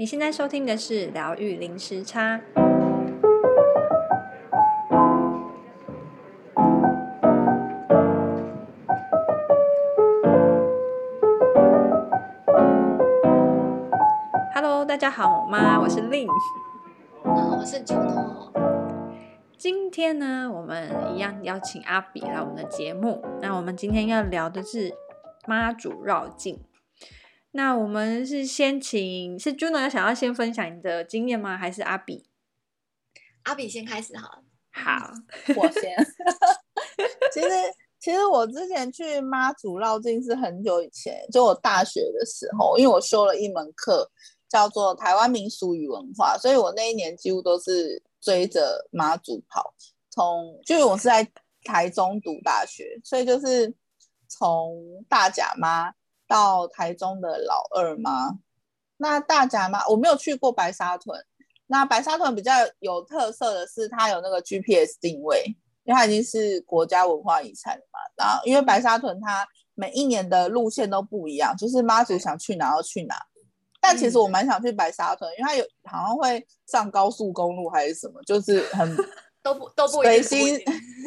你现在收听的是疗愈零时差。Hello，大家好吗？我是 Lin，我是 Juno。今天呢，我们一样邀请阿比来我们的节目。那我们今天要聊的是妈祖绕境。那我们是先请是 Juno 想要先分享你的经验吗？还是阿比？阿比先开始好了。好，我先。其实，其实我之前去妈祖绕境是很久以前，就我大学的时候，因为我修了一门课叫做台湾民俗与文化，所以我那一年几乎都是追着妈祖跑。从，就是我是在台中读大学，所以就是从大甲妈。到台中的老二吗，那大甲妈我没有去过白沙屯。那白沙屯比较有特色的是，它有那个 GPS 定位，因为它已经是国家文化遗产了嘛。然后因为白沙屯它每一年的路线都不一样，就是妈祖想去哪就去哪。但其实我蛮想去白沙屯，因为它有好像会上高速公路还是什么，就是很 都不都不随心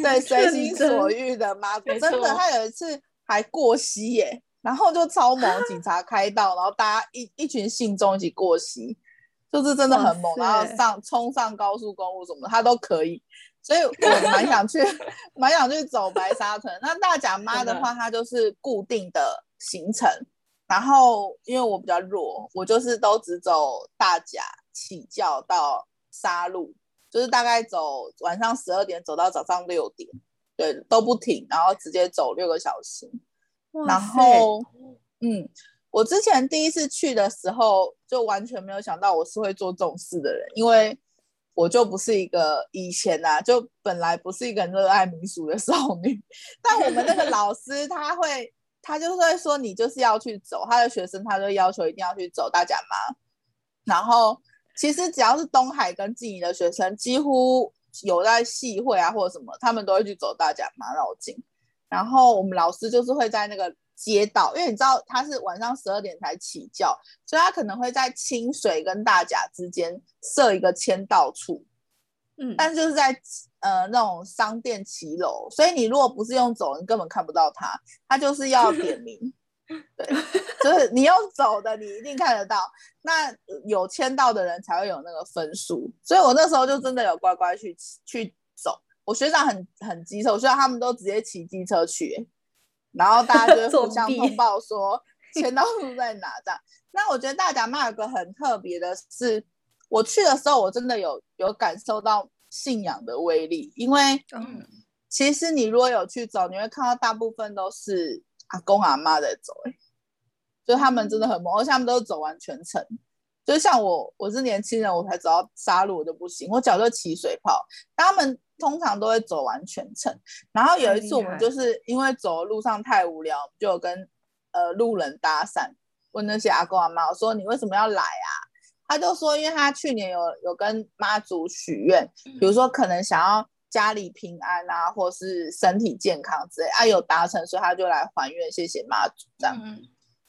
对随心所欲的妈祖。真的，他有一次还过膝耶。然后就超猛，警察开道，然后大家一一群信众一起过溪，就是真的很猛。然后上冲上高速公路什么的，他都可以。所以我蛮想去，蛮想去走白沙屯。那大甲妈的话，它就是固定的行程。然后因为我比较弱，我就是都只走大甲起轿到沙路，就是大概走晚上十二点走到早上六点，对，都不停，然后直接走六个小时。然后，嗯，我之前第一次去的时候，就完全没有想到我是会做这种事的人，因为我就不是一个以前啊，就本来不是一个很热爱民俗的少女。但我们那个老师他会，他就会说你就是要去走，他的学生他就要求一定要去走大甲妈。然后，其实只要是东海跟静宜的学生，几乎有在系会啊或者什么，他们都会去走大甲妈绕境。然后我们老师就是会在那个街道，因为你知道他是晚上十二点才起教，所以他可能会在清水跟大甲之间设一个签到处，嗯，但就是在呃那种商店骑楼，所以你如果不是用走，你根本看不到他，他就是要 点名，对，就是你用走的，你一定看得到，那有签到的人才会有那个分数，所以我那时候就真的有乖乖去去走。我学长很很机车，我学长他们都直接骑机车去，然后大家就互相 通报说签到处在哪这样。那我觉得大甲妈有个很特别的是，我去的时候我真的有有感受到信仰的威力，因为嗯，其实你如果有去走，你会看到大部分都是阿公阿妈在走，哎，就他们真的很猛，而且他们都走完全程。就像我，我是年轻人，我才走到沙路我就不行，我脚就起水泡。他们通常都会走完全程。然后有一次，我们就是因为走的路上太无聊，就有跟呃路人搭讪，问那些阿公阿妈，我说你为什么要来啊？他就说，因为他去年有有跟妈祖许愿，比如说可能想要家里平安啊，或是身体健康之类啊，有达成，所以他就来还愿，谢谢妈祖这样。嗯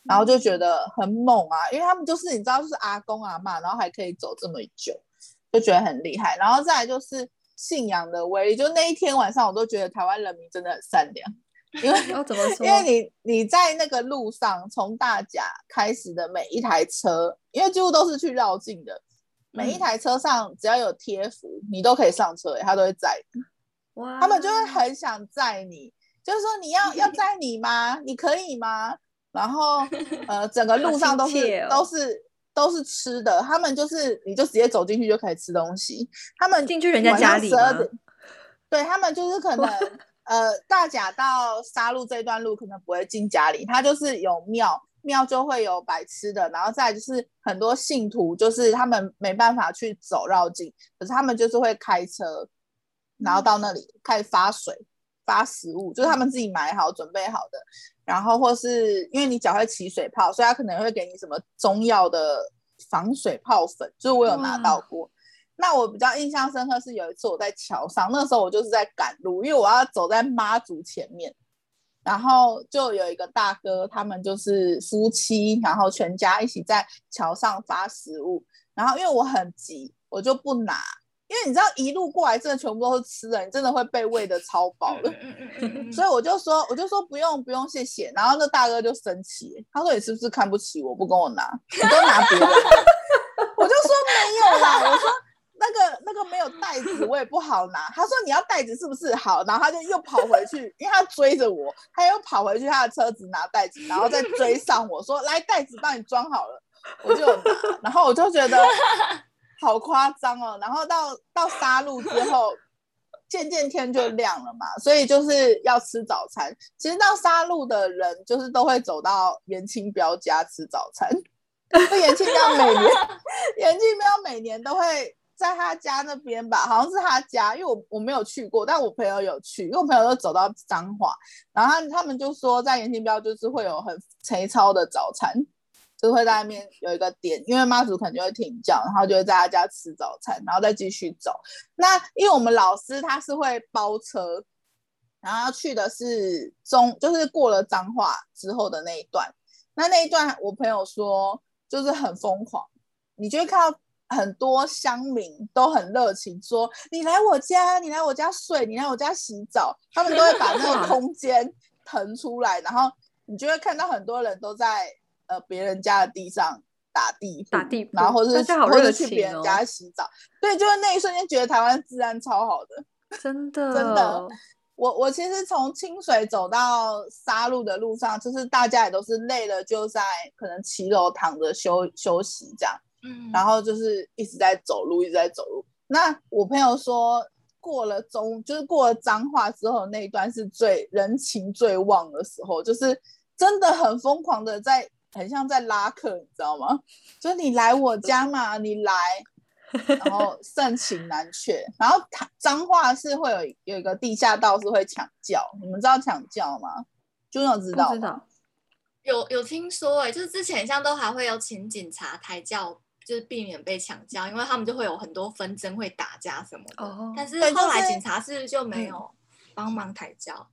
然后就觉得很猛啊，因为他们就是你知道，就是阿公阿妈，然后还可以走这么久，就觉得很厉害。然后再来就是信仰的威力，就那一天晚上，我都觉得台湾人民真的很善良，因为 要怎么说？因为你你在那个路上，从大甲开始的每一台车，因为几乎都是去绕境的，每一台车上只要有贴符，你都可以上车，他都会载你。哇！他们就会很想载你，就是说你要 要载你吗？你可以吗？然后，呃，整个路上都是、哦、都是都是吃的，他们就是你就直接走进去就可以吃东西。他们进去人家家里吗？对，他们就是可能呃大甲到沙鹿这段路可能不会进家里，他就是有庙，庙就会有摆吃的，然后再就是很多信徒就是他们没办法去走绕境，可是他们就是会开车，然后到那里开始发水、发食物，就是他们自己买好准备好的。然后或是因为你脚会起水泡，所以他可能会给你什么中药的防水泡粉，就是我有拿到过。那我比较印象深刻是有一次我在桥上，那时候我就是在赶路，因为我要走在妈祖前面，然后就有一个大哥，他们就是夫妻，然后全家一起在桥上发食物。然后因为我很急，我就不拿，因为你知道一路过来真的全部都是吃的，你真的会被喂的超饱的。所以我就说，我就说不用不用谢谢。然后那大哥就生气，他说你是不是看不起我，不跟我拿，你都拿别人。我就说没有啦，我说。那个那个没有袋子，我也不好拿。他说你要袋子是不是？好，然后他就又跑回去，因为他追着我，他又跑回去他的车子拿袋子，然后再追上我说来袋子帮你装好了，我就拿。然后我就觉得好夸张哦。然后到到沙鹿之后，渐渐天就亮了嘛，所以就是要吃早餐。其实到沙鹿的人就是都会走到严清标家吃早餐。严清标每年，严清标每年都会。在他家那边吧，好像是他家，因为我我没有去过，但我朋友有去，因为我朋友都走到彰化，然后他他们就说在颜清标就是会有很粗糙的早餐，就是会在那边有一个点，因为妈祖可能就会停轿，然后就会在他家吃早餐，然后再继续走。那因为我们老师他是会包车，然后去的是中，就是过了彰化之后的那一段，那那一段我朋友说就是很疯狂，你就会看到。很多乡民都很热情，说你来我家，你来我家睡，你来我家洗澡，他们都会把那个 空间腾出来，然后你就会看到很多人都在呃别人家的地上打地打地，然后或者是、哦、或者去别人家洗澡，对，就是那一瞬间觉得台湾治安超好的，真的真的。我我其实从清水走到沙鹿的路上，就是大家也都是累了，就在可能骑楼躺着休休息这样。嗯，然后就是一直在走路，一直在走路。那我朋友说，过了中，就是过了彰化之后那一段是最人情最旺的时候，就是真的很疯狂的在，很像在拉客，你知道吗？就是你来我家嘛，你来，然后 盛情难却。然后脏话是会有有一个地下道是会抢叫，你们知道抢叫吗？就那种知道吗？有有听说哎、欸，就是之前像都还会有请警察抬轿。就是避免被抢轿，因为他们就会有很多纷争，会打架什么的。Oh, 但是后来警察是不是就没有帮忙抬轿？嗯，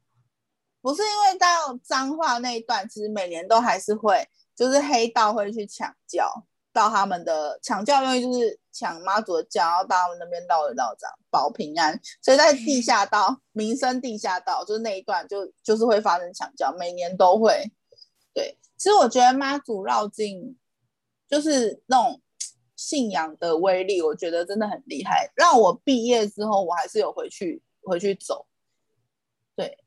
不是因为到彰化那一段，其实每年都还是会，就是黑道会去抢教，到他们的抢教用意就是抢妈祖的教，然后到他们那边绕一绕，这样保平安。所以在地下道，民生地下道，就是那一段就就是会发生抢教，每年都会。对，其实我觉得妈祖绕境就是那种。信仰的威力，我觉得真的很厉害。让我毕业之后，我还是有回去回去走。对，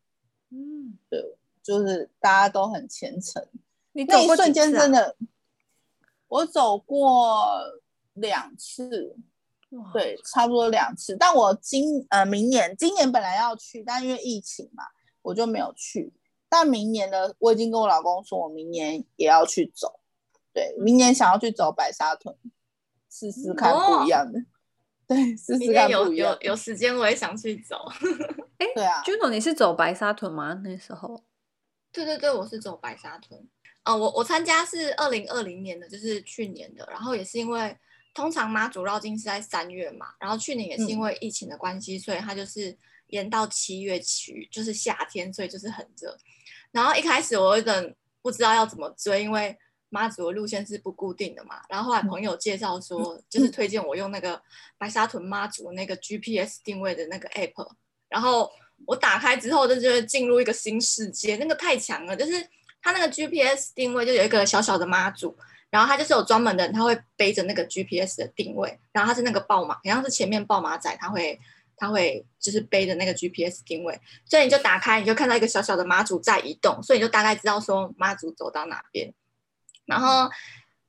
嗯，对，就是大家都很虔诚。你那一瞬间真的，我走过两次，对，差不多两次。但我今呃明年，今年本来要去，但因为疫情嘛，我就没有去。但明年呢，我已经跟我老公说，我明年也要去走。对，明年想要去走白沙屯。试试看不一样的，哦、对，试试看不一样。有有有时间我也想去走。哎，对啊，Juno，你是走白沙屯吗？那时候？对对对，我是走白沙屯。啊、呃，我我参加是二零二零年的，就是去年的。然后也是因为通常妈祖绕境是在三月嘛，然后去年也是因为疫情的关系，嗯、所以它就是延到七月去，就是夏天，所以就是很热。然后一开始我有点不知道要怎么追，因为。妈祖的路线是不固定的嘛，然后后来朋友介绍说，就是推荐我用那个白沙屯妈祖那个 GPS 定位的那个 app，然后我打开之后就觉得进入一个新世界，那个太强了，就是它那个 GPS 定位就有一个小小的妈祖，然后他就是有专门的人，他会背着那个 GPS 的定位，然后他是那个爆马，好像是前面爆马仔，他会他会就是背着那个 GPS 定位，所以你就打开你就看到一个小小的妈祖在移动，所以你就大概知道说妈祖走到哪边。然后，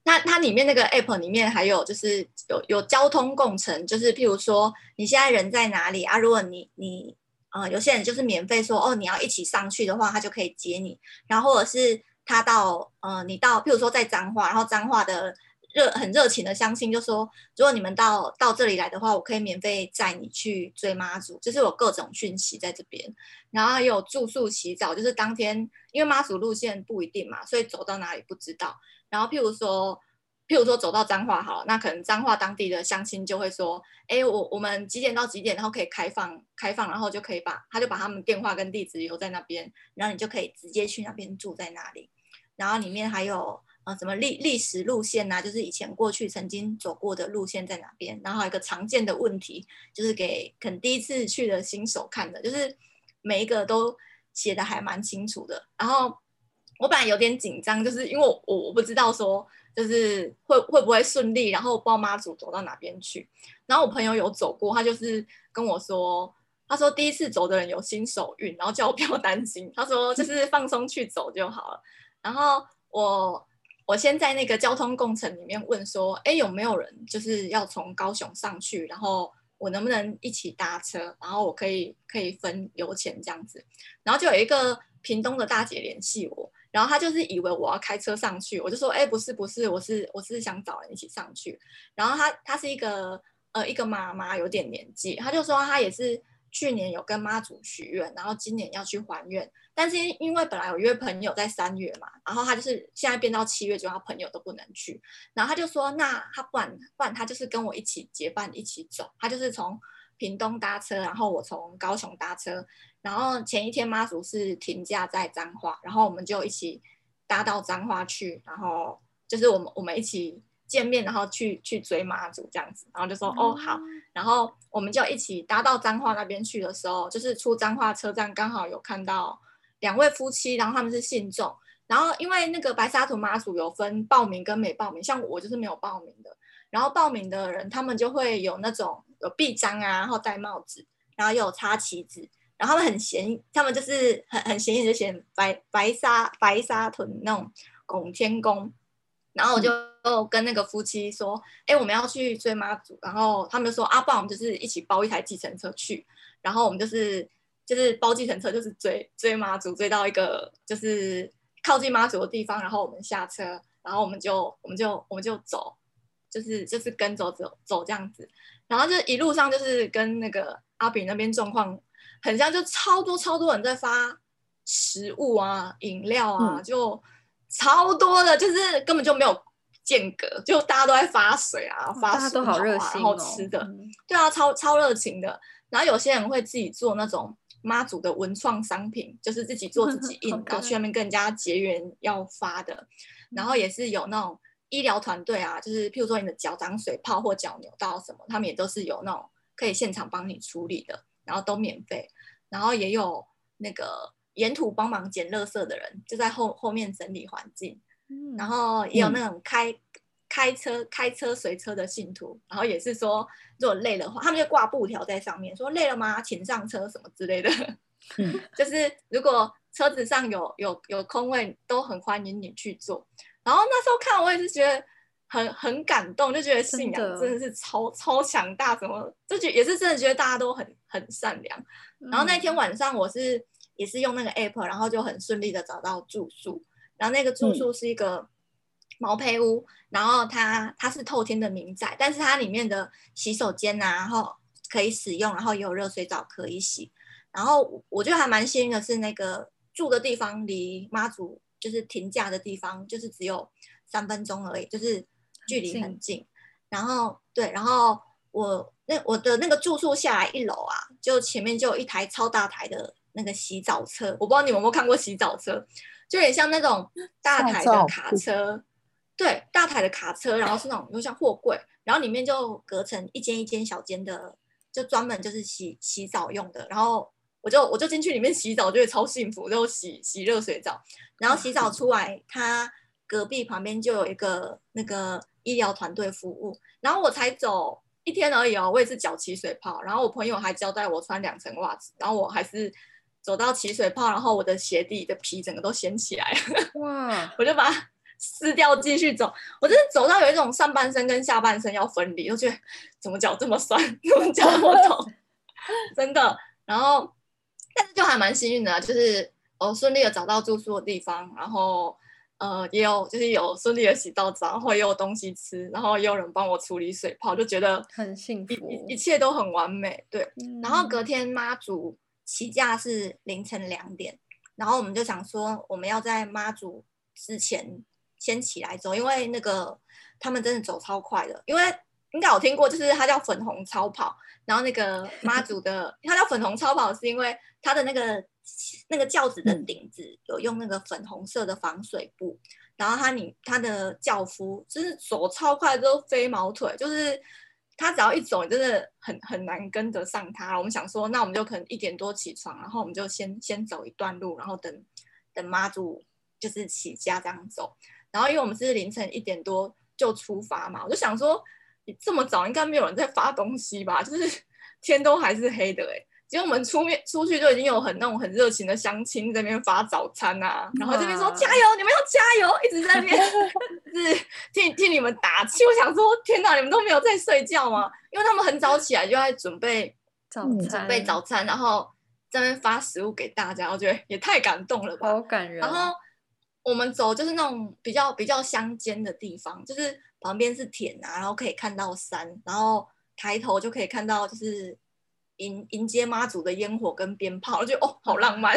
那它里面那个 app 里面还有就是有有交通共乘，就是譬如说你现在人在哪里啊？如果你你呃有些人就是免费说哦，你要一起上去的话，他就可以接你。然后或者是他到呃你到譬如说在彰化，然后彰化的热很热情的乡亲就说，如果你们到到这里来的话，我可以免费载你去追妈祖，就是有各种讯息在这边。然后还有住宿、洗澡，就是当天因为妈祖路线不一定嘛，所以走到哪里不知道。然后譬如说譬如说走到彰化好了，那可能彰化当地的乡亲就会说，哎，我我们几点到几点，然后可以开放开放，然后就可以把他就把他们电话跟地址留在那边，然后你就可以直接去那边住在那里，然后里面还有呃什么历历史路线呐、啊，就是以前过去曾经走过的路线在哪边，然后还有一个常见的问题，就是给肯第一次去的新手看的，就是每一个都写的还蛮清楚的，然后我本来有点紧张，就是因为我我我不知道说。就是会会不会顺利，然后报妈祖走到哪边去。然后我朋友有走过，他就是跟我说，他说第一次走的人有新手运，然后叫我不要担心。他说就 是放松去走就好了。然后我我先在那个交通工程里面问说，哎，有没有人就是要从高雄上去，然后我能不能一起搭车，然后我可以可以分油钱这样子。然后就有一个屏东的大姐联系我。然后他就是以为我要开车上去，我就说，哎，不是不是，我是我是想找人一起上去。然后他他是一个呃一个妈妈，有点年纪，他就说他也是去年有跟妈祖许愿，然后今年要去还愿，但是因为本来有约朋友在三月嘛，然后他就是现在变到七月，就他朋友都不能去，然后他就说，那他不然不然他就是跟我一起结伴一起走，他就是从屏东搭车，然后我从高雄搭车。然后前一天妈祖是停驾在彰化，然后我们就一起搭到彰化去，然后就是我们我们一起见面，然后去去追妈祖这样子，然后就说、嗯、哦好，然后我们就一起搭到彰化那边去的时候，就是出彰化车站刚好有看到两位夫妻，然后他们是信众，然后因为那个白沙屯妈祖有分报名跟没报名，像我就是没有报名的，然后报名的人他们就会有那种有臂章啊，然后戴帽子，然后又有插旗子。然后他们很显，他们就是很很显眼，就写白白沙白沙屯那种拱天宫。然后我就跟那个夫妻说：“哎、我们要去追妈祖。”然后他们就说：“阿、啊、爸，我们就是一起包一台计程车去。”然后我们就是就是包计程车，就是追追妈祖，追到一个就是靠近妈祖的地方。然后我们下车，然后我们就我们就我们就走，就是就是跟走走走这样子。然后就一路上就是跟那个阿炳那边状况。很像，就超多超多人在发食物啊、饮料啊，嗯、就超多的，就是根本就没有间隔，就大家都在发水啊、哦、发水、啊、都好热心、哦、然后吃的，嗯、对啊，超超热情的。然后有些人会自己做那种妈祖的文创商品，就是自己做自己 印，然后去那边跟人家结缘要发的。然后也是有那种医疗团队啊，就是譬如说你的脚长水泡或脚扭到什么，他们也都是有那种可以现场帮你处理的。然后都免费，然后也有那个沿途帮忙捡垃圾的人，就在后后面整理环境。嗯、然后也有那种开、嗯、开车开车随车的信徒，然后也是说，如果累的话，他们就挂布条在上面，说累了吗？请上车什么之类的。嗯、就是如果车子上有有有空位，都很欢迎你去坐。然后那时候看，我也是觉得。很很感动，就觉得信仰真的是超超强大，怎么就觉也是真的觉得大家都很很善良。嗯、然后那天晚上我是也是用那个 app，然后就很顺利的找到住宿。然后那个住宿是一个毛坯屋，嗯、然后它它是透天的民宅，但是它里面的洗手间啊，然后可以使用，然后也有热水澡可以洗。然后我觉得还蛮幸运的是，那个住的地方离妈祖就是停驾的地方就是只有三分钟而已，就是。距离很近，然后对，然后我那我的那个住宿下来一楼啊，就前面就有一台超大台的那个洗澡车，我不知道你们有没有看过洗澡车，就有点像那种大台的卡车，对，大台的卡车，然后是那种又像货柜，然后里面就隔成一间一间小间的，就专门就是洗洗澡用的，然后我就我就进去里面洗澡，就会超幸福，就洗洗热水澡，然后洗澡出来，它隔壁旁边就有一个那个。医疗团队服务，然后我才走一天而已哦，我也是脚起水泡，然后我朋友还交代我穿两层袜子，然后我还是走到起水泡，然后我的鞋底的皮整个都掀起来了，哇！我就把它撕掉继续走，我真的走到有一种上半身跟下半身要分离，我觉得怎么脚这么酸，怎么脚这么痛，真的。然后但是就还蛮幸运的，就是我顺利的找到住宿的地方，然后。呃，也有就是有顺利的洗到澡，然后也有东西吃，然后也有人帮我处理水泡，就觉得很幸福，一一切都很完美。对，嗯、然后隔天妈祖起驾是凌晨两点，然后我们就想说我们要在妈祖之前先起来走，因为那个他们真的走超快的，因为应该有听过，就是它叫粉红超跑，然后那个 妈祖的它叫粉红超跑，是因为它的那个那个轿子的顶子有用那个粉红色的防水布，然后它你它的轿夫就是走超快都飞毛腿，就是。他只要一走，你真的很很难跟得上他。我们想说，那我们就可能一点多起床，然后我们就先先走一段路，然后等等妈祖就是起家这样走。然后因为我们是凌晨一点多就出发嘛，我就想说，你这么早应该没有人在发东西吧？就是 天都还是黑的哎、欸。结果我们出面出去就已经有很那种很热情的相亲在那边发早餐啊，然后这边说加油，你们要加油，一直在那边 是替替你们打气。我想说，天哪，你们都没有在睡觉吗？因为他们很早起来就在准备早餐，准备早餐，然后在那边发食物给大家，我觉得也太感动了吧，好感人。然后我们走就是那种比较比较乡间的地方，就是旁边是田啊，然后可以看到山，然后抬头就可以看到就是。迎迎接妈祖的烟火跟鞭炮，就哦，好浪漫。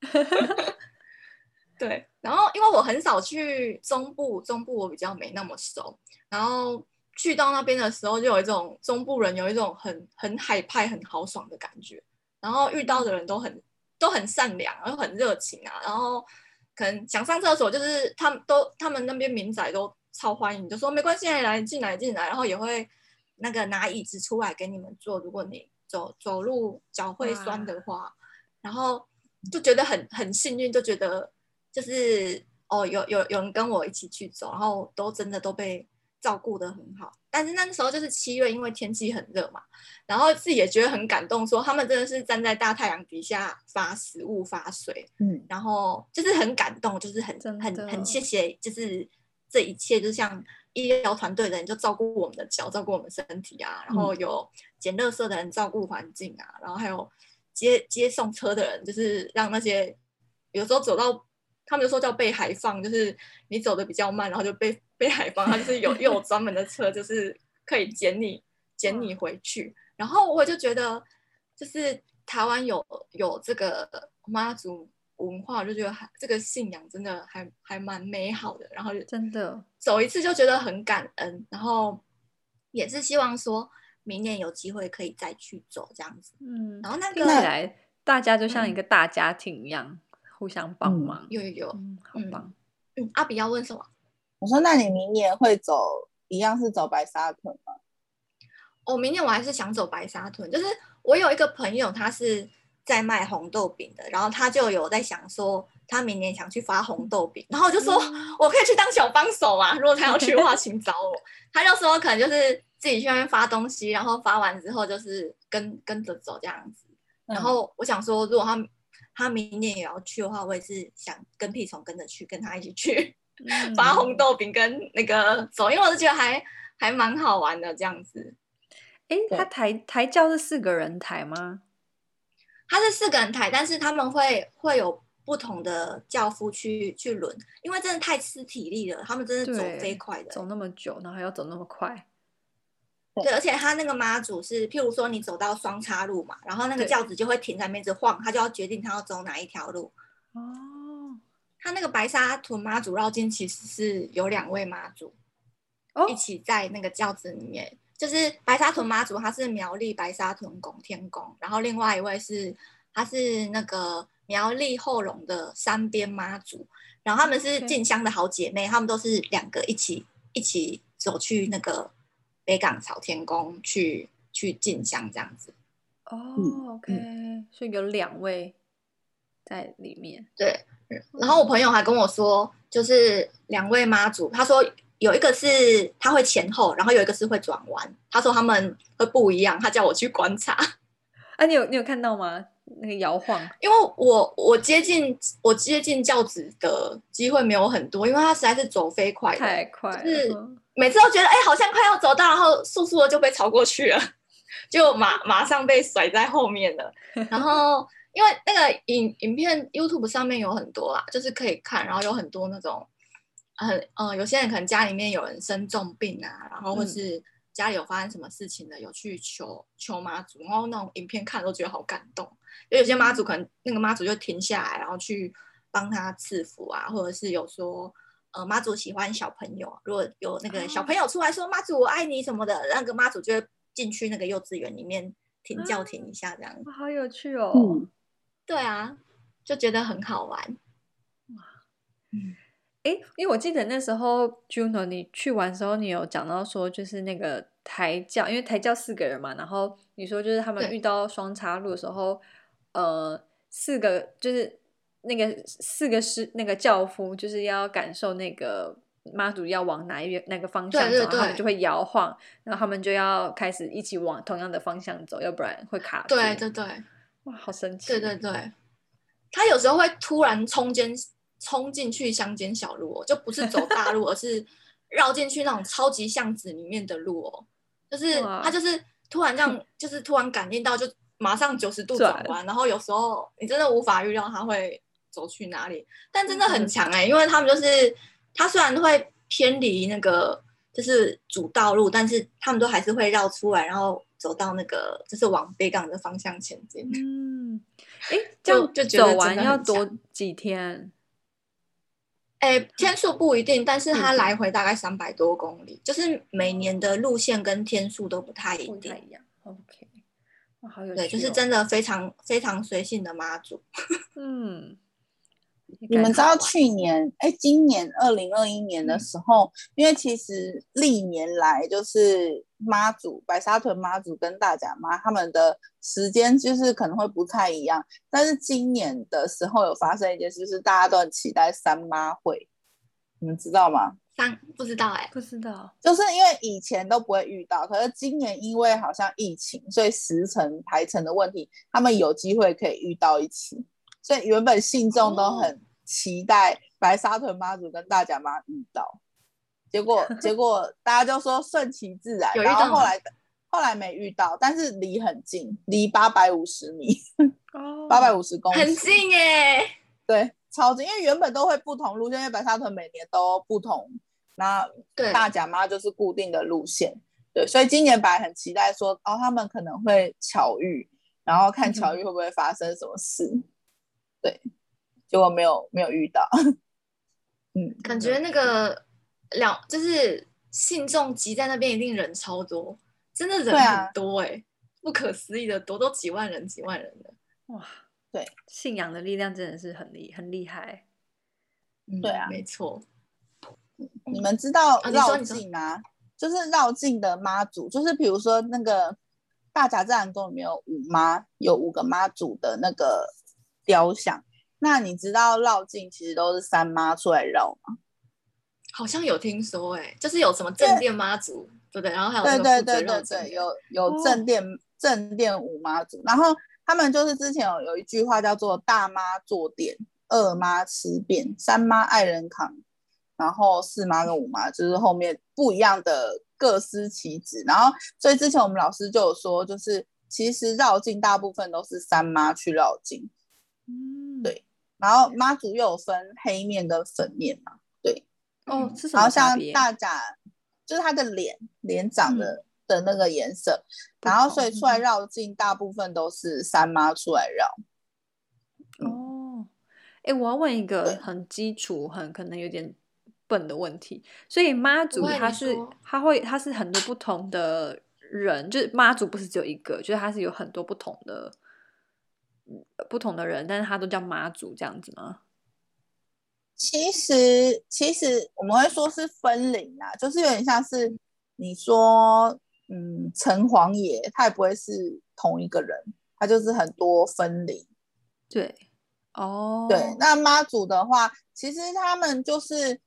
对，然后因为我很少去中部，中部我比较没那么熟。然后去到那边的时候，就有一种中部人有一种很很海派、很豪爽的感觉。然后遇到的人都很都很善良，然后很热情啊。然后可能想上厕所，就是他们都他们那边民宅都超欢迎，就说没关系，来进来进来。然后也会那个拿椅子出来给你们坐，如果你。走走路脚会酸的话，啊、然后就觉得很很幸运，就觉得就是哦，有有有人跟我一起去走，然后都真的都被照顾的很好。但是那个时候就是七月，因为天气很热嘛，然后自己也觉得很感动，说他们真的是站在大太阳底下发食物发水，嗯，然后就是很感动，就是很很很谢谢，就是这一切，就像。医疗团队的人就照顾我们的脚，照顾我们身体啊，然后有捡垃圾的人照顾环境啊，然后还有接接送车的人，就是让那些有时候走到，他们就说叫被海放，就是你走的比较慢，然后就被被海放，他就是有 又有专门的车，就是可以捡你捡你回去。然后我就觉得，就是台湾有有这个妈祖。文化我就觉得还这个信仰真的还还蛮美好的，然后真的走一次就觉得很感恩，然后也是希望说明年有机会可以再去走这样子。嗯，然后那个听起来大家就像一个大家庭一样，嗯、互相帮忙。有有有，嗯，好棒。嗯，阿比要问什么？我说，那你明年会走一样是走白沙屯吗？哦，明年我还是想走白沙屯，就是我有一个朋友，他是。在卖红豆饼的，然后他就有在想说，他明年想去发红豆饼，然后我就说，我可以去当小帮手啊，如果他要去的话，请找我。他就说，可能就是自己去那边发东西，然后发完之后就是跟跟着走这样子。然后我想说，如果他他明年也要去的话，我也是想跟屁虫跟着去，跟他一起去 发红豆饼跟那个走，因为我就觉得还还蛮好玩的这样子。哎，他抬抬轿是四个人抬吗？他是四个人抬，但是他们会会有不同的轿夫去去轮，因为真的太吃体力了。他们真的走飞快的，走那么久，然后还要走那么快。对，而且他那个妈祖是，譬如说你走到双叉路嘛，然后那个轿子就会停在那边一直晃，他就要决定他要走哪一条路。哦，他那个白沙屯妈祖绕境其实是有两位妈祖，哦，一起在那个轿子里面。就是白沙屯妈祖，她是苗栗白沙屯拱天宫，然后另外一位是她是那个苗栗后龙的山边妈祖，然后他们是进香的好姐妹，他们都是两个一起一起走去那个北港朝天宫去去进香这样子。哦、oh，OK，所以有两位在里面。对，然后我朋友还跟我说，就是两位妈祖，他说。有一个是他会前后，然后有一个是会转弯。他说他们会不一样，他叫我去观察。啊，你有你有看到吗？那个摇晃，因为我我接近我接近教子的机会没有很多，因为他实在是走飞快，太快，就是每次都觉得哎、欸，好像快要走到，然后速速的就被超过去了，就马 马上被甩在后面了。然后因为那个影影片 YouTube 上面有很多啊，就是可以看，然后有很多那种。很嗯、呃，有些人可能家里面有人生重病啊，然后或是家里有发生什么事情的，有去求求妈祖，然后那种影片看都觉得好感动。就有些妈祖可能那个妈祖就停下来，然后去帮他赐福啊，或者是有说呃妈祖喜欢小朋友，如果有那个小朋友出来说、哦、妈祖我爱你什么的，那个妈祖就会进去那个幼稚园里面停叫停一下，这样、啊、好有趣哦。嗯，对啊，就觉得很好玩。哇，嗯，哎，因为我记得那时候 Juno 你去玩的时候，你有讲到说就是那个抬轿，因为抬轿四个人嘛，然后你说就是他们遇到双叉路的时候，呃，四个就是。那个四个师那个轿夫就是要感受那个妈祖要往哪一边那个方向走，对对对，他们就会摇晃，然后他们就要开始一起往同样的方向走，要不然会卡住。对对对，哇，好神奇！对对对，他有时候会突然冲间冲进去乡间小路哦，就不是走大路，而是绕进去那种超级巷子里面的路哦，就是他就是突然这样，就是突然感应到，就马上九十度转弯，然后有时候你真的无法预料他会。走去哪里？但真的很强哎、欸，因为他们就是他虽然会偏离那个就是主道路，但是他们都还是会绕出来，然后走到那个就是往北港的方向前进。嗯，哎，这样就走完要多几天？哎，天数不一定，但是它来回大概三百多公里，就是每年的路线跟天数都不太一定。一样。OK，哇，好有、哦、对，就是真的非常非常随性的妈祖。嗯。你们知道去年哎，今年二零二一年的时候，嗯、因为其实历年来就是妈祖、白沙屯妈祖跟大甲妈他们的时间就是可能会不太一样，但是今年的时候有发生一件事，就是大家都很期待三妈会，你们知道吗？三不知道哎、欸，不知道，就是因为以前都不会遇到，可是今年因为好像疫情，所以时程排程的问题，他们有机会可以遇到一起。所以原本信众都很期待白沙屯妈祖跟大甲妈遇到，结果结果大家就说顺其自然，然后后来后来没遇到，但是离很近，离八百五十米，八百五十公里，很近耶。对，超近，因为原本都会不同路线，因为白沙屯每年都不同，那大甲妈就是固定的路线，对，所以今年本来很期待说，哦，他们可能会巧遇，然后看巧遇会不会发生什么事。嗯对，结果没有没有遇到，嗯，感觉那个两就是信众集在那边，一定人超多，真的人很多哎、欸，啊、不可思议的多，都几万人几万人的，哇，对，信仰的力量真的是很厉很厉害，嗯、对啊，没错，你们知道绕境吗？就是绕境的妈祖，就是比如说那个大甲自然宫里面有五妈，有五个妈祖的那个。雕像，那你知道绕境其实都是三妈出来绕吗？好像有听说、欸，哎，就是有什么正殿妈祖，对不对？然后还有对对对对对，有有正殿、哦、正殿五妈祖，然后他们就是之前有有一句话叫做“大妈坐殿，二妈吃遍，三妈爱人扛”，然后四妈跟五妈就是后面不一样的各司其职，然后所以之前我们老师就有说，就是其实绕境大部分都是三妈去绕境。嗯，对，然后妈祖又有分黑面跟粉面嘛，对，哦，是什么？然后像大甲，就是他的脸脸长的、嗯、的那个颜色，然后所以出来绕境大部分都是三妈出来绕。哦，哎，我要问一个很基础、很可能有点笨的问题，所以妈祖他是他会他是很多不同的人，就是妈祖不是只有一个，就是他是有很多不同的。不同的人，但是他都叫妈祖这样子吗？其实，其实我们会说是分灵啊，就是有点像是你说，嗯，城隍爷他也不会是同一个人，他就是很多分灵。对，哦，对。那妈祖的话，其实他们就是，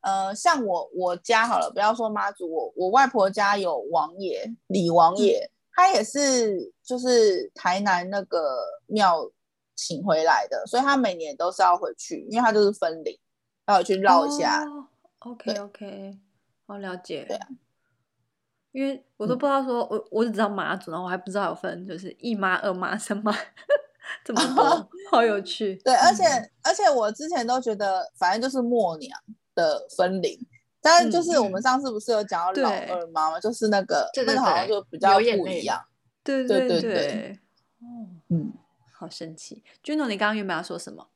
呃，像我我家好了，不要说妈祖，我我外婆家有王爷李王爷。嗯他也是，就是台南那个庙请回来的，所以他每年都是要回去，因为他就是分灵，要回去绕一下。哦、OK OK，好了解。对啊，因为我都不知道说，嗯、我我只知道妈祖，然后我还不知道有分，就是一妈、二妈、三妈 这么多，好有趣。对，而且、嗯、而且我之前都觉得，反正就是默娘的分灵。但是就是我们上次不是有讲到老二妈吗？就是那个那个好像就比较不一样。对对对对。哦，嗯，好神奇。Juno，你刚刚原本要说什么？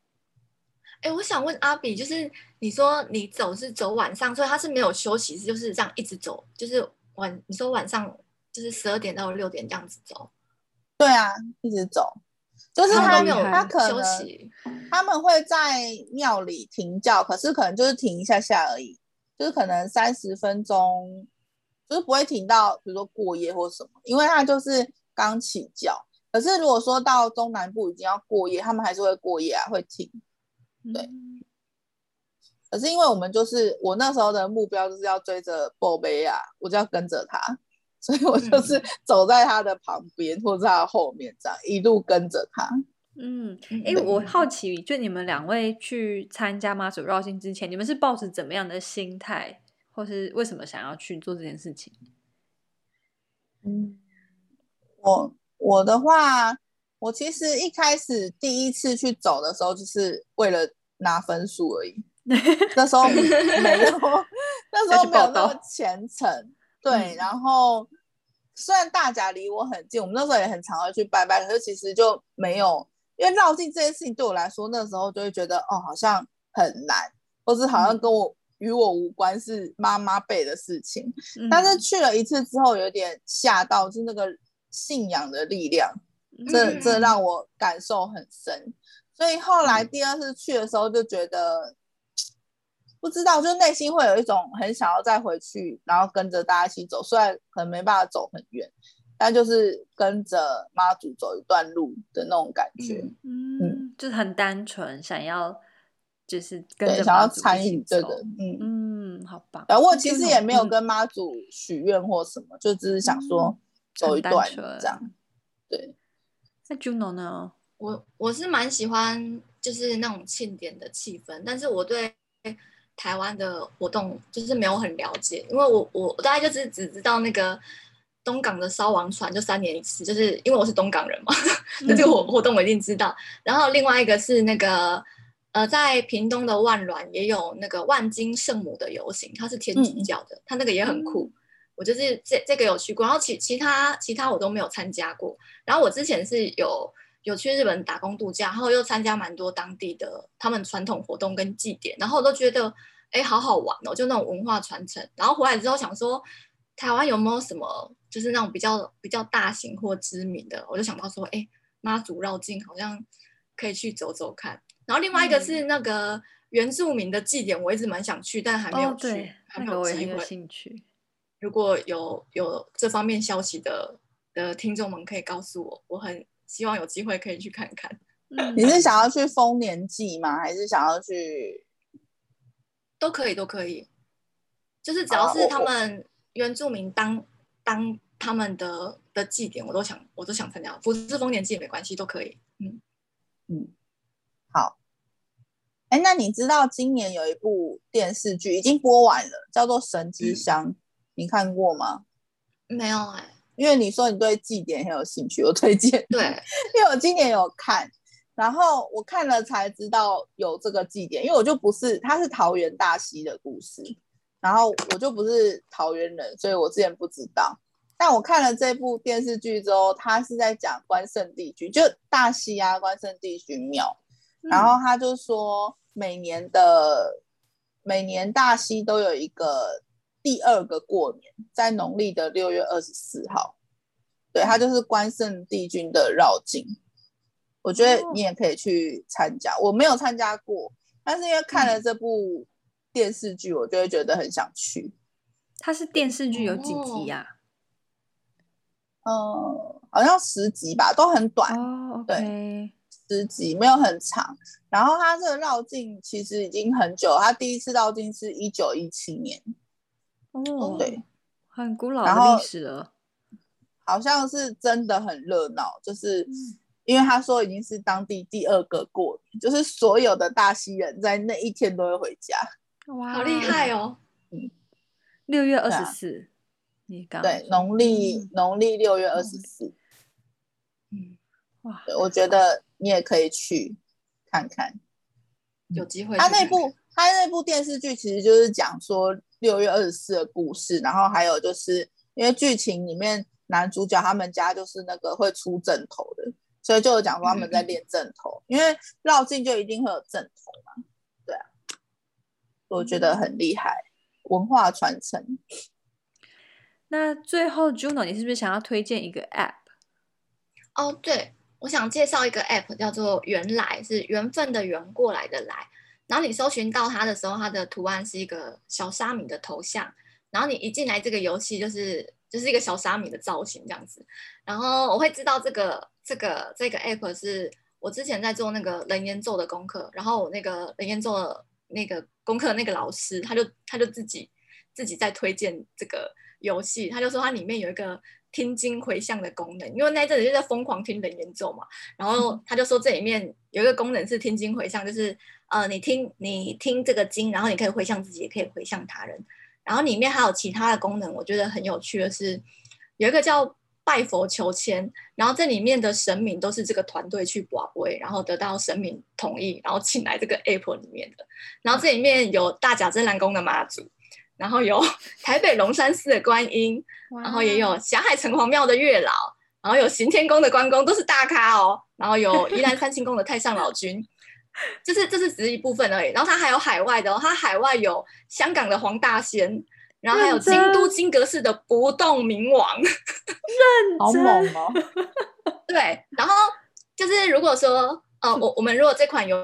哎，我想问阿比，就是你说你走是走晚上，所以他是没有休息，是就是这样一直走，就是晚你说晚上就是十二点到六点这样子走。对啊，一直走，就是他没有他可能休息，他们会在庙里停教，可是可能就是停一下下而已，就是可能三十分钟，就是不会停到比如说过夜或什么，因为他就是刚起轿。可是如果说到中南部已经要过夜，他们还是会过夜啊，会停。对，可是因为我们就是我那时候的目标就是要追着波贝啊，我就要跟着他，所以我就是走在他的旁边、嗯、或者他的后面，这样一路跟着他。嗯，哎、欸，我好奇，就你们两位去参加妈祖绕境之前，你们是抱着怎么样的心态，或是为什么想要去做这件事情？嗯，我我的话。我其实一开始第一次去走的时候，就是为了拿分数而已。那时候没有，那时候没有那么虔诚。对，嗯、然后虽然大甲离我很近，我们那时候也很常会去拜拜，可是其实就没有，因为绕境这件事情对我来说，那时候就会觉得哦，好像很难，或是好像跟我、嗯、与我无关，是妈妈辈的事情。嗯、但是去了一次之后，有点吓到，是那个信仰的力量。这这让我感受很深，所以后来第二次去的时候就觉得，不知道，就内心会有一种很想要再回去，然后跟着大家一起走，虽然可能没办法走很远，但就是跟着妈祖走一段路的那种感觉，嗯，嗯。就是很单纯，想要就是跟着想要参与这个，嗯。嗯，好吧。然后我其实也没有跟妈祖许愿或什么，就只是想说走一段这样，对。那 Juno 呢？我我是蛮喜欢就是那种庆典的气氛，但是我对台湾的活动就是没有很了解，因为我我大概就是只知道那个东港的烧王船就三年一次，就是因为我是东港人嘛，那这个活活动我一定知道。然后另外一个是那个呃，在屏东的万峦也有那个万金圣母的游行，它是天主教的，它那个也很酷。我就是这这个有去过，然后其其他其他我都没有参加过。然后我之前是有有去日本打工度假，然后又参加蛮多当地的他们传统活动跟祭典，然后我都觉得哎好好玩哦，就那种文化传承。然后回来之后想说，台湾有没有什么就是那种比较比较大型或知名的？我就想到说，哎妈祖绕境好像可以去走走看。然后另外一个是那个原住民的祭典，我一直蛮想去，但还没有去，哦、还没有机会。有兴趣。如果有有这方面消息的的听众们，可以告诉我，我很希望有机会可以去看看。你是想要去丰年祭吗？还是想要去？都可以，都可以。就是只要是他们原住民当、啊、当他们的的祭典，我都想，我都想参加。不是丰年祭也没关系，都可以。嗯嗯，好。哎，那你知道今年有一部电视剧已经播完了，叫做《神之乡》。嗯你看过吗？没有哎、欸，因为你说你对祭典很有兴趣，我推荐。对，因为我今年有看，然后我看了才知道有这个祭典，因为我就不是，它是桃园大溪的故事，然后我就不是桃园人，所以我之前不知道。但我看了这部电视剧之后，他是在讲关圣帝君，就大溪啊关圣帝君庙，然后他就说每年的每年大溪都有一个。第二个过年在农历的六月二十四号，对，它就是关圣帝君的绕境。我觉得你也可以去参加，我没有参加过，但是因为看了这部电视剧，我就会觉得很想去。它是电视剧有几集呀？嗯，好像十集吧，都很短。哦，对，十集没有很长。然后它这个绕境其实已经很久，它第一次绕境是一九一七年。哦，对，很古老的历史了，好像是真的很热闹，就是因为他说已经是当地第二个过年，就是所有的大溪人在那一天都会回家，哇，好厉害哦！嗯，六月二十四，你刚对农历农历六月二十四，嗯，哇，我觉得你也可以去看看，有机会。他那部他那部电视剧其实就是讲说。六月二十四的故事，然后还有就是因为剧情里面男主角他们家就是那个会出枕头的，所以就有讲说他们在练枕头，嗯、因为绕境就一定会有枕头嘛。对啊我觉得很厉害，文化传承。那最后，Juno，你是不是想要推荐一个 App？哦，对，我想介绍一个 App，叫做“缘来”，是缘分的缘，过来的来。然后你搜寻到它的时候，它的图案是一个小沙米的头像。然后你一进来这个游戏，就是就是一个小沙米的造型这样子。然后我会知道这个这个这个 App 是我之前在做那个人烟咒的功课，然后我那个人烟咒的那个功课那个老师，他就他就自己自己在推荐这个。游戏，他就说它里面有一个听经回向的功能，因为那阵子就在疯狂听人言咒嘛，然后他就说这里面有一个功能是听经回向，就是呃你听你听这个经，然后你可以回向自己，也可以回向他人。然后里面还有其他的功能，我觉得很有趣的是有一个叫拜佛求签，然后这里面的神明都是这个团队去跋杯，然后得到神明同意，然后请来这个 App 里面的。然后这里面有大甲镇澜宫的妈祖。然后有 台北龙山寺的观音，然后也有霞海城隍庙的月老，然后有行天宫的关公，都是大咖哦。然后有宜兰三清宫的太上老君，就是这是只是一部分而已。然后它还有海外的哦，它海外有香港的黄大仙，然后还有京都金阁寺的不动明王，认真，好猛哦。对，然后就是如果说，呃，我我们如果这款游，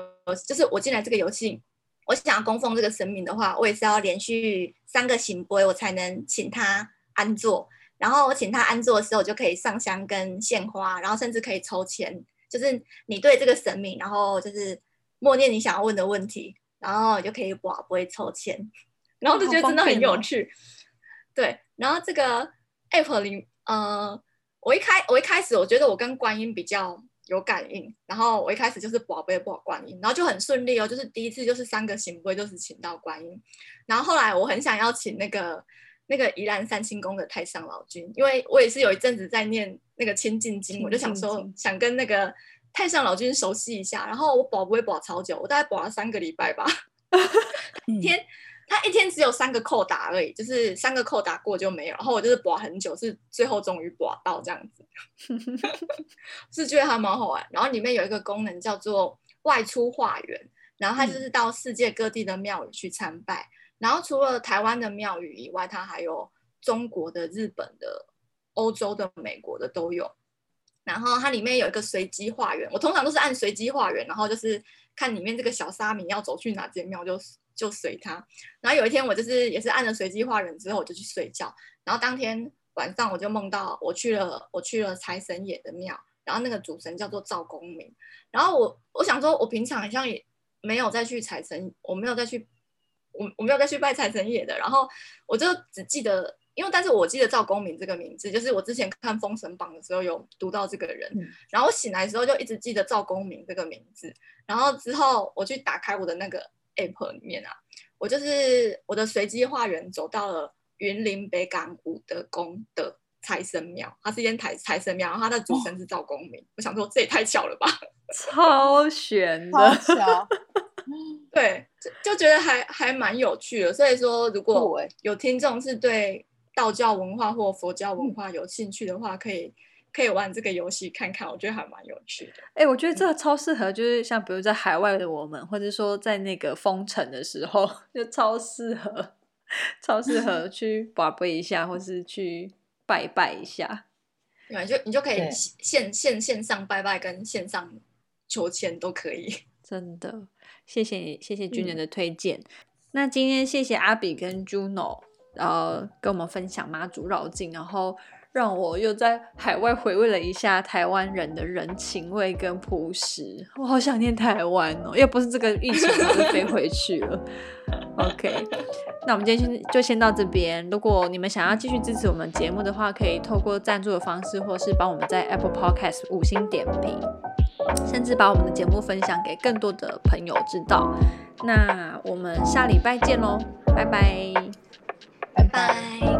就是我进来这个游戏。我想要供奉这个神明的话，我也是要连续三个行杯，我才能请他安坐。然后我请他安坐的时候，我就可以上香跟献花，然后甚至可以抽签，就是你对这个神明，然后就是默念你想要问的问题，然后就可以哇不会抽签，然后就觉得真的很有趣。对，然后这个 app 里，呃，我一开我一开始我觉得我跟观音比较。有感应，然后我一开始就是跋杯跋观音，然后就很顺利哦，就是第一次就是三个圣杯就是请到观音，然后后来我很想要请那个那个宜兰三清宫的太上老君，因为我也是有一阵子在念那个千净经，我就想说想跟那个太上老君熟悉一下，然后我保不会保超久，我大概保了三个礼拜吧，一天。他一天只有三个扣打而已，就是三个扣打过就没有。然后我就是博很久，是最后终于博到这样子，是觉得还蛮好玩。然后里面有一个功能叫做外出化缘，然后他就是到世界各地的庙宇去参拜。嗯、然后除了台湾的庙宇以外，它还有中国的、日本的、欧洲的、美国的都有。然后它里面有一个随机化缘，我通常都是按随机化缘，然后就是看里面这个小沙弥要走去哪间庙就。就随他，然后有一天我就是也是按了随机化缘之后我就去睡觉，然后当天晚上我就梦到我去了我去了财神爷的庙，然后那个主神叫做赵公明，然后我我想说我平常好像也没有再去财神，我没有再去我我没有再去拜财神爷的，然后我就只记得，因为但是我记得赵公明这个名字，就是我之前看封神榜的时候有读到这个人，嗯、然后我醒来的时候就一直记得赵公明这个名字，然后之后我去打开我的那个。app 里面啊，我就是我的随机化缘走到了云林北港武德宫的财神庙，它是一间财财神庙，然后它的主神是赵公明。哦、我想说这也太巧了吧，超玄的，超巧 对，就就觉得还还蛮有趣的。所以说，如果有听众是对道教文化或佛教文化有兴趣的话，可以。可以玩这个游戏看看，我觉得还蛮有趣的。哎、欸，我觉得这个超适合，就是像比如在海外的我们，或者说在那个封城的时候，就超适合，超适合 去跋杯一下，或是去拜拜一下。对，就你就可以线线线上拜拜，跟线上求签都可以。真的，谢谢你，谢谢军人的推荐。嗯、那今天谢谢阿比跟 Juno，然后跟我们分享妈祖绕境，然后。让我又在海外回味了一下台湾人的人情味跟朴实，我好想念台湾哦！要不是这个疫情，我就飞回去了。OK，那我们今天先就先到这边。如果你们想要继续支持我们节目的话，可以透过赞助的方式，或是帮我们在 Apple Podcast 五星点评，甚至把我们的节目分享给更多的朋友知道。那我们下礼拜见喽，拜拜，拜拜。